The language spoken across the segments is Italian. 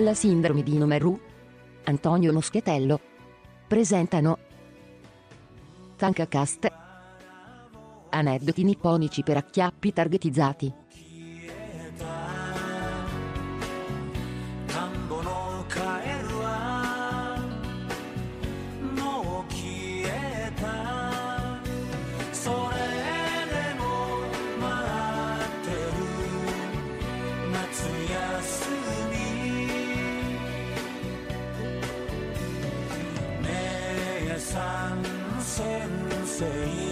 La sindrome di Nomeru. Antonio Moschetello. Presentano Tankacast. Aneddoti nipponici per acchiappi targetizzati. say.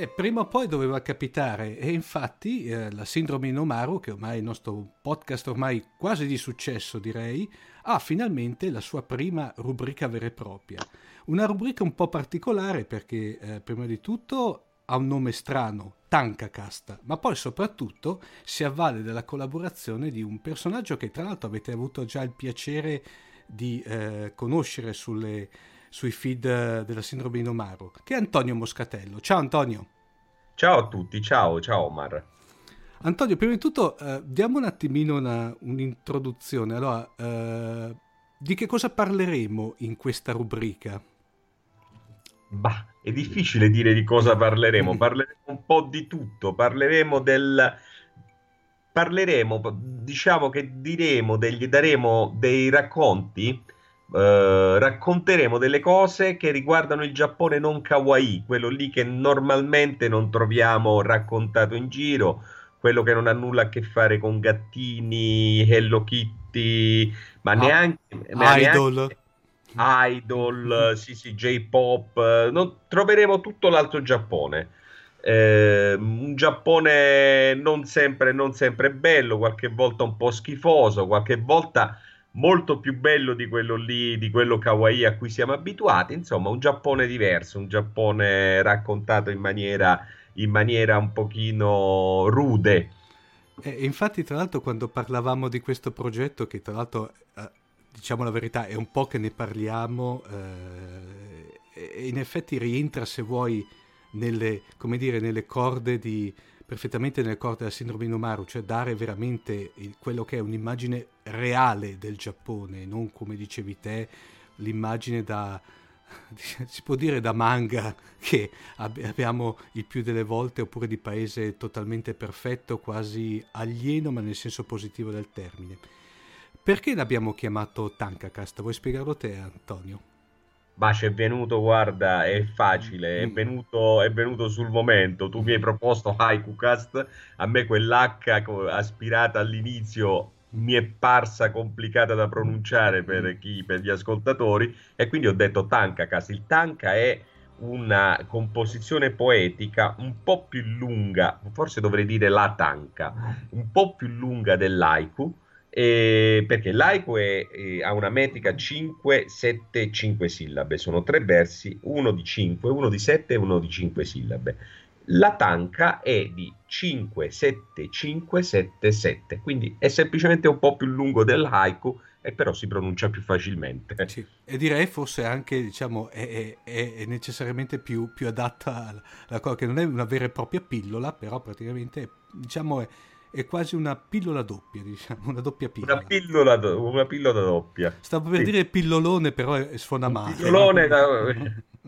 E prima o poi doveva capitare e infatti eh, la sindrome Inomaru, che ormai è il nostro podcast ormai quasi di successo direi, ha finalmente la sua prima rubrica vera e propria. Una rubrica un po' particolare perché eh, prima di tutto ha un nome strano, Tankacast, ma poi soprattutto si avvale della collaborazione di un personaggio che tra l'altro avete avuto già il piacere di eh, conoscere sulle, sui feed eh, della sindrome Inomaru, che è Antonio Moscatello. Ciao Antonio. Ciao a tutti, ciao, ciao Omar. Antonio, prima di tutto eh, diamo un attimino una- un'introduzione. Allora, eh, di che cosa parleremo in questa rubrica? Bah, è difficile dire di cosa parleremo. Parleremo un po' di tutto. Parleremo del. Parleremo, diciamo che diremo degli, daremo dei racconti. Eh, racconteremo delle cose che riguardano il Giappone non kawaii, quello lì che normalmente non troviamo raccontato in giro, quello che non ha nulla a che fare con gattini, Hello Kitty, ma Ah, neanche, ma neanche- Idol. idol, sì, sì, J-pop, non- troveremo tutto l'altro Giappone. Eh, un Giappone non sempre, non sempre bello, qualche volta un po' schifoso, qualche volta molto più bello di quello lì, di quello kawaii a cui siamo abituati. Insomma, un Giappone diverso, un Giappone raccontato in maniera, in maniera un pochino rude. E infatti, tra l'altro, quando parlavamo di questo progetto, che tra l'altro, eh, diciamo la verità, è un po' che ne parliamo, eh, in effetti rientra, se vuoi, nelle, dire, nelle corde di perfettamente nelle corde della sindrome Inomaru, cioè dare veramente il- quello che è un'immagine reale del Giappone, non come dicevi te, l'immagine da si può dire da manga che ab- abbiamo il più delle volte oppure di paese totalmente perfetto, quasi alieno, ma nel senso positivo del termine. Perché l'abbiamo chiamato Tankacast? Vuoi spiegarlo te, Antonio? Ma c'è venuto, guarda, è facile, è Mm. venuto, è venuto sul momento. Tu mi hai proposto HaikuCast, a me quell'H aspirata all'inizio mi è parsa complicata da pronunciare per chi, per gli ascoltatori, e quindi ho detto Tankacast. Il Tanka è una composizione poetica un po' più lunga, forse dovrei dire la Tanka, un po' più lunga dell'Haiku. Eh, perché l'Haiku è- eh, ha una metrica 5, 7, 5 sillabe, sono tre versi, uno di 5, uno di 7 e uno di 5 sillabe. La tanka è di 5, 7, 5, 7, 7, quindi è semplicemente un po' più lungo dell'haiku e però si pronuncia più facilmente. Sì. E direi forse anche, diciamo, è, è- è- necessariamente più, più adatta alla cosa, che non è una vera e propria pillola, però praticamente, diciamo, è, è quasi una pillola doppia, diciamo, una doppia pillola. Una pillola, do- una pillola doppia. Stavo per Sì. dire pillolone, però è- suona male. Pillolone da...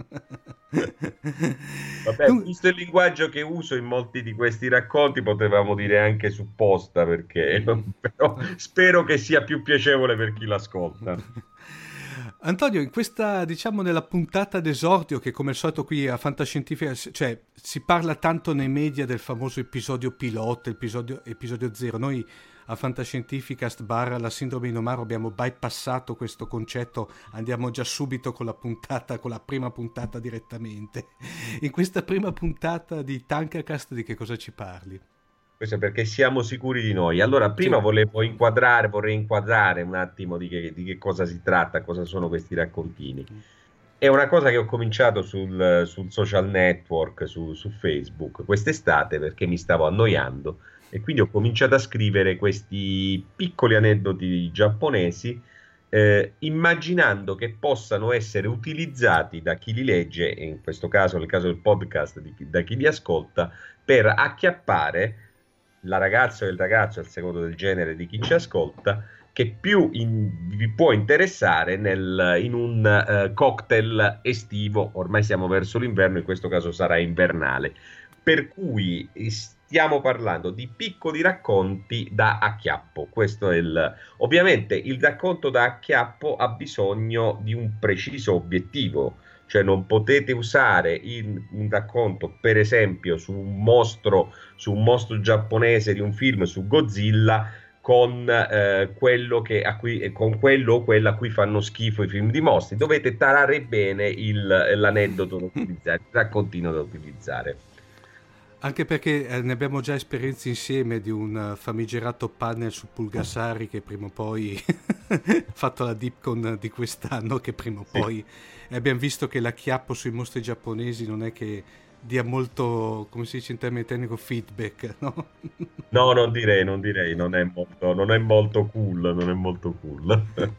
Vabbè, Dunque- visto il linguaggio che uso in molti di questi racconti, potevamo dire anche supposta, perché però spero che sia più piacevole per chi l'ascolta. Antonio, in questa, diciamo, nella puntata d'esordio, che come al solito qui a Fantascientifica, cioè si parla tanto nei media del famoso episodio pilota, episodio, episodio zero. Noi a Fantascientificast barra la sindrome di Nomaro abbiamo bypassato questo concetto, andiamo già subito con la puntata, con la prima puntata direttamente. In questa prima puntata di Tankacast di che cosa ci parli? Questo è perché siamo sicuri di noi. Allora, prima Sì. volevo inquadrare, vorrei inquadrare un attimo di che, di che cosa si tratta, cosa sono questi raccontini. È una cosa che ho cominciato sul, sul social network, su, su Facebook, quest'estate perché mi stavo annoiando e quindi ho cominciato a scrivere questi piccoli aneddoti giapponesi, eh, immaginando che possano essere utilizzati da chi li legge, e in questo caso, nel caso del podcast, di da chi li ascolta, per acchiappare la ragazza o il ragazzo, al secondo del genere di chi ci ascolta, che più in- vi può interessare nel- in un eh, cocktail estivo, ormai siamo verso l'inverno, in questo caso sarà invernale, per cui eh, stiamo parlando di piccoli racconti da acchiappo. Questo è il... Ovviamente il racconto da acchiappo ha bisogno di un preciso obiettivo, cioè non potete usare il- un racconto, per esempio, su un mostro, su un mostro giapponese di un film su Godzilla con, eh, quello che cui, eh, con quello o quella a cui fanno schifo i film di mostri. Dovete tarare bene il- l'aneddoto da utilizzare, il raccontino da utilizzare. Anche perché eh, ne abbiamo già esperienze insieme di un eh, famigerato panel su Pulgasari che prima o poi ha fatto la Dipcon di quest'anno che prima o Sì. poi e abbiamo visto che l'acchiappo sui mostri giapponesi non è che dia molto, come si dice in termini tecnico, feedback, no? No, non direi, non direi, non è molto, non è molto cool, non è molto cool.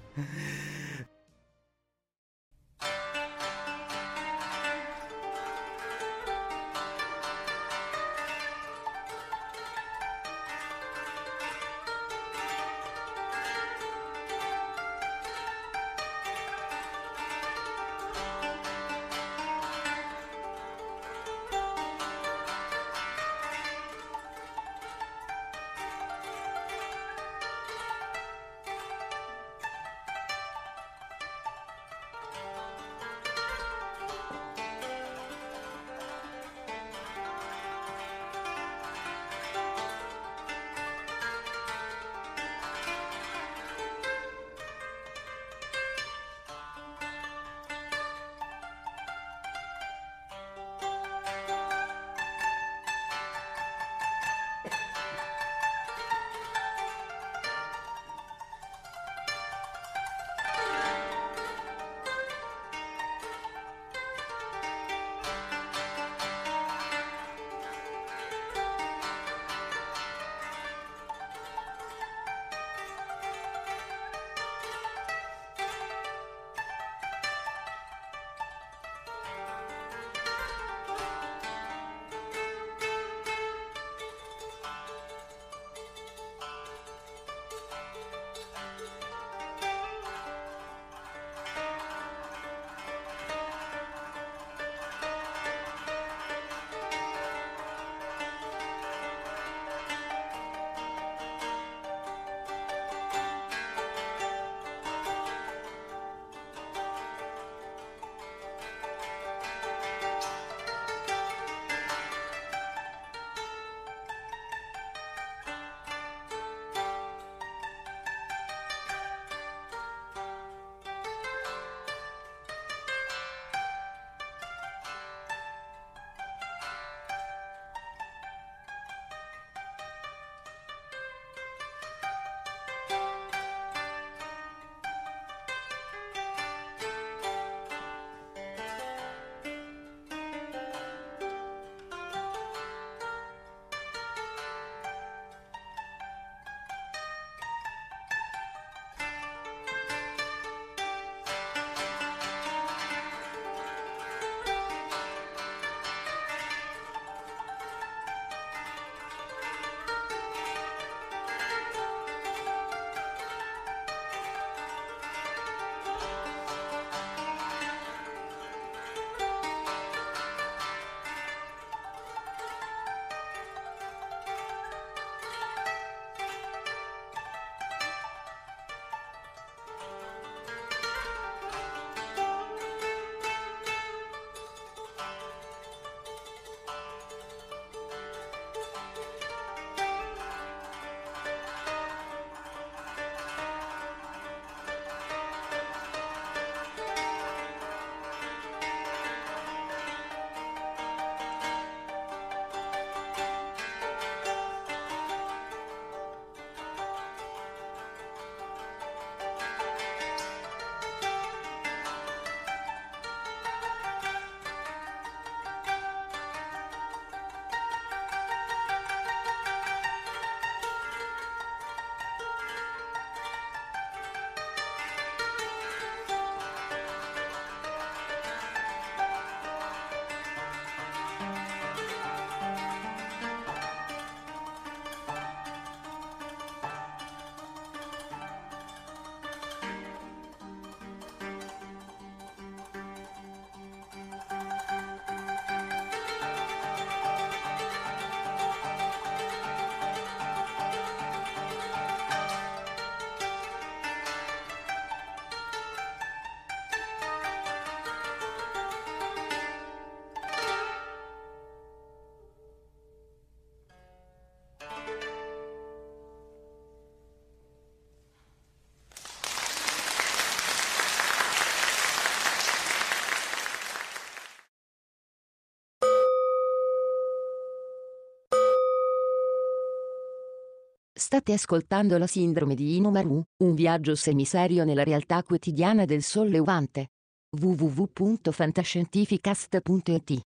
State ascoltando la sindrome di Inomaru, un viaggio semiserio nella realtà quotidiana del sollevante. www.fantascientificast.it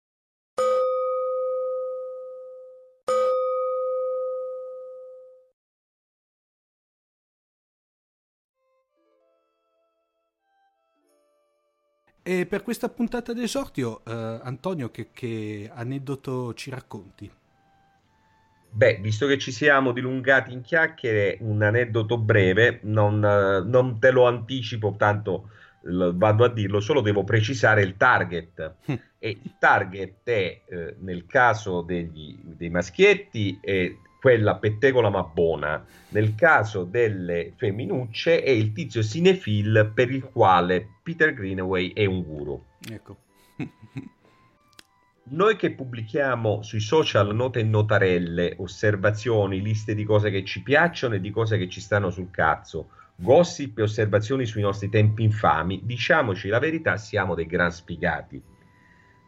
E per questa puntata d'esordio, eh, Antonio, che, che aneddoto ci racconti? Beh, visto che ci siamo dilungati in chiacchiere, un aneddoto breve, non, non te lo anticipo, tanto vado a dirlo, solo devo precisare il target. Hm. E il target è, eh, nel caso degli- dei maschietti, è quella pettegola ma buona. Nel caso delle femminucce è il tizio cinefil per il quale Peter Greenaway è un guru. Ecco. Noi che pubblichiamo sui social note e notarelle, osservazioni, liste di cose che ci piacciono e di cose che ci stanno sul cazzo, gossip e osservazioni sui nostri tempi infami, diciamoci la verità, siamo dei gran sfigati.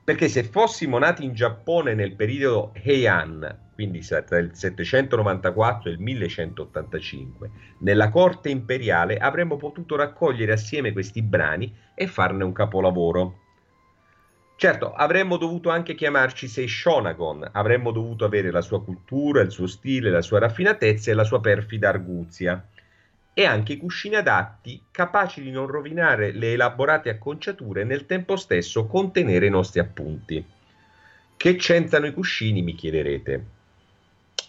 Perché se fossimo nati in Giappone nel periodo Heian, quindi tra il 794 e il 1185, nella corte imperiale avremmo potuto raccogliere assieme questi brani e farne un capolavoro. Certo, avremmo dovuto anche chiamarci Seishonagon, avremmo dovuto avere la sua cultura, il suo stile, la sua raffinatezza e la sua perfida arguzia. E anche i cuscini adatti, capaci di non rovinare le elaborate acconciature e nel tempo stesso contenere i nostri appunti. Che c'entrano i cuscini, mi chiederete.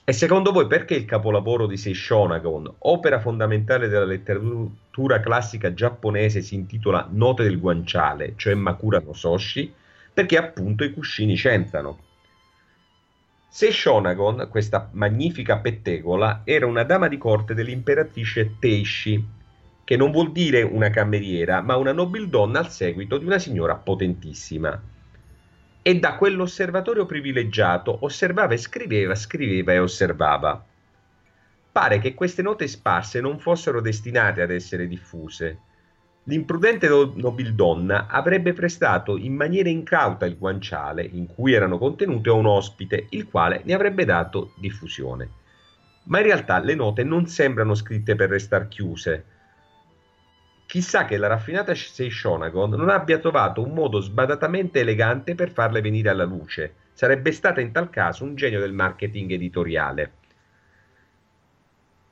E secondo voi perché il capolavoro di Seishonagon, opera fondamentale della letteratura classica giapponese, si intitola Note del guanciale, cioè Makura no Soshi? Perché appunto i cuscini c'entrano. Seishonagon, questa magnifica pettegola, era una dama di corte dell'imperatrice Teishi, che non vuol dire una cameriera, ma una nobildonna al seguito di una signora potentissima. E da quell'osservatorio privilegiato osservava e scriveva, scriveva e osservava. Pare che queste note sparse non fossero destinate ad essere diffuse. L'imprudente no- nobildonna avrebbe prestato in maniera incauta il guanciale in cui erano contenute a un ospite, il quale ne avrebbe dato diffusione. Ma in realtà le note non sembrano scritte per restar chiuse. Chissà che la raffinata Seishonagon non abbia trovato un modo sbadatamente elegante per farle venire alla luce. Sarebbe stata in tal caso un genio del marketing editoriale.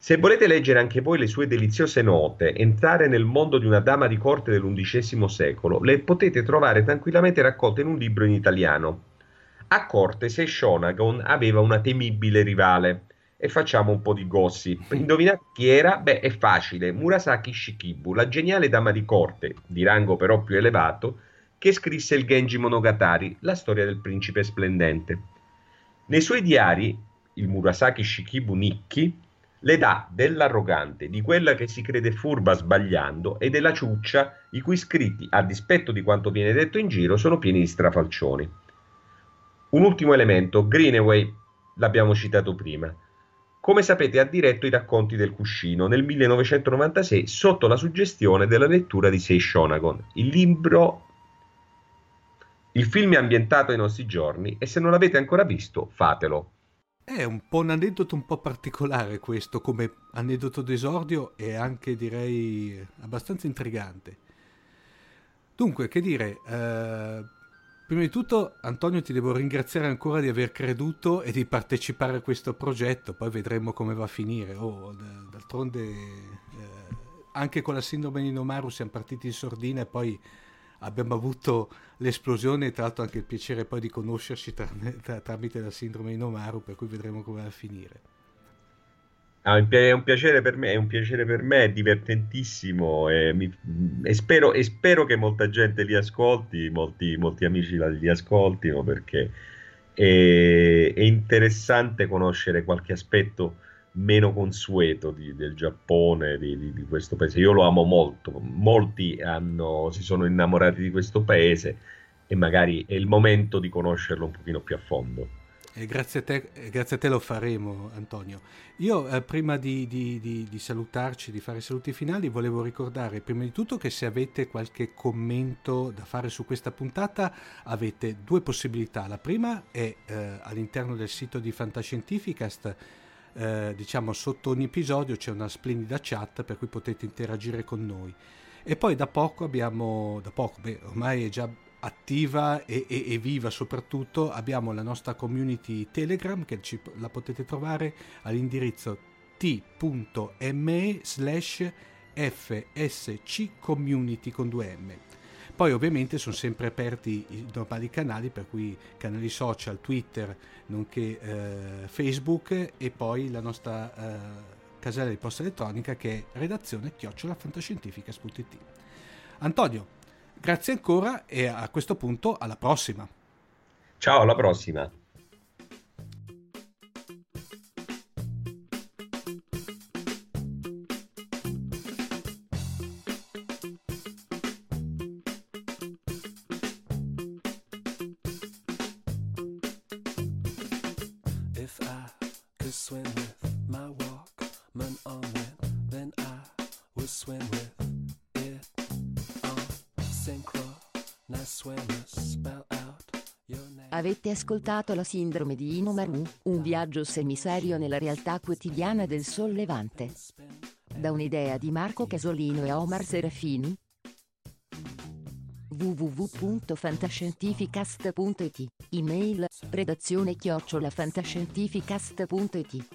Se volete leggere anche voi le sue deliziose note, entrare nel mondo di una dama di corte dell'undicesimo secolo, le potete trovare tranquillamente raccolte in un libro in italiano. A corte Seishonagon aveva una temibile rivale. E facciamo un po' di gossip. Indovinate chi era? Beh, è facile. Murasaki Shikibu, la geniale dama di corte, di rango però più elevato, che scrisse il Genji Monogatari, la storia del principe splendente. Nei suoi diari, il Murasaki Shikibu Nikki le dà dell'arrogante, di quella che si crede furba sbagliando e della ciuccia i cui scritti, a dispetto di quanto viene detto in giro, sono pieni di strafalcioni. Un ultimo elemento, Greenaway, l'abbiamo citato prima. Come sapete ha diretto i racconti del cuscino nel 1996 sotto la suggestione della lettura di Seishonagon. Il libro il film è ambientato ai nostri giorni e se non l'avete ancora visto, fatelo. È un po' un aneddoto un po' particolare questo, come aneddoto d'esordio e anche direi abbastanza intrigante. Dunque, che dire, eh, prima di tutto Antonio ti devo ringraziare ancora di aver creduto e di partecipare a questo progetto, poi vedremo come va a finire. Oh, d'altronde eh, anche con la sindrome di Nomaru siamo partiti in sordina e poi abbiamo avuto l'esplosione e tra l'altro anche il piacere poi di conoscerci tra- tra- tramite la sindrome di Nomaru, per cui vedremo come va a finire. Ah, è un piacere per me, è un piacere per me, è divertentissimo e, mi- e spero, e spero che molta gente li ascolti, molti, molti amici li ascoltino perché è, è interessante conoscere qualche aspetto meno consueto di- del Giappone, di, di- di questo paese. Io lo amo molto, molti hanno- si sono innamorati di questo paese e magari è il momento di conoscerlo un pochino più a fondo. E grazie a te, eh, grazie a te lo faremo, Antonio. Io, eh, prima di- di salutarci, di fare i saluti finali, volevo ricordare prima di tutto che se avete qualche commento da fare su questa puntata, avete due possibilità. La prima è eh, all'interno del sito di Fantascientificast eh, diciamo sotto ogni episodio c'è una splendida chat per cui potete interagire con noi. E poi da poco abbiamo, da poco, beh, ormai è già attiva e, e, e, viva soprattutto, abbiamo la nostra community Telegram che ci, la potete trovare all'indirizzo t.me slash fsc community con 2m. Poi ovviamente sono sempre aperti i normali canali, per cui canali social, Twitter, nonché eh, Facebook e poi la nostra eh, casella di posta elettronica che è redazione chiocciolafantascientificas.it. Antonio, grazie ancora e a questo punto alla prossima. Ciao, alla prossima. Avete ascoltato la sindrome di Inomaru, un viaggio semiserio nella realtà quotidiana del sollevante. Da un'idea di Marco Casolino e Omar Serafini. www.fantascientificast.it Email redazione chiocciolafantascientificast.it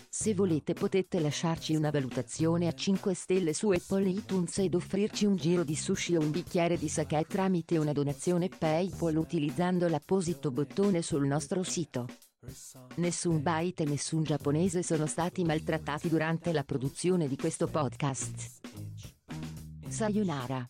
Se volete potete lasciarci una valutazione a 5 stelle su Apple iTunes ed offrirci un giro di sushi o un bicchiere di sake tramite una donazione PayPal utilizzando l'apposito bottone sul nostro sito. Nessun byte e nessun giapponese sono stati maltrattati durante la produzione di questo podcast. Sayonara.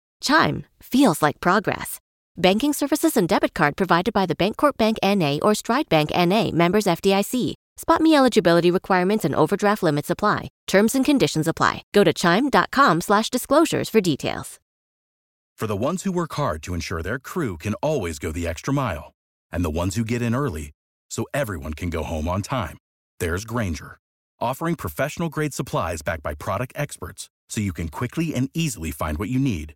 Chime feels like progress. Banking services and debit card provided by the Bancorp Bank NA or Stride Bank NA members FDIC. Spot me eligibility requirements and overdraft limits apply. Terms and conditions apply. Go to chime.com slash disclosures for details. For the ones who work hard to ensure their crew can always go the extra mile, and the ones who get in early so everyone can go home on time, there's Granger, offering professional grade supplies backed by product experts so you can quickly and easily find what you need.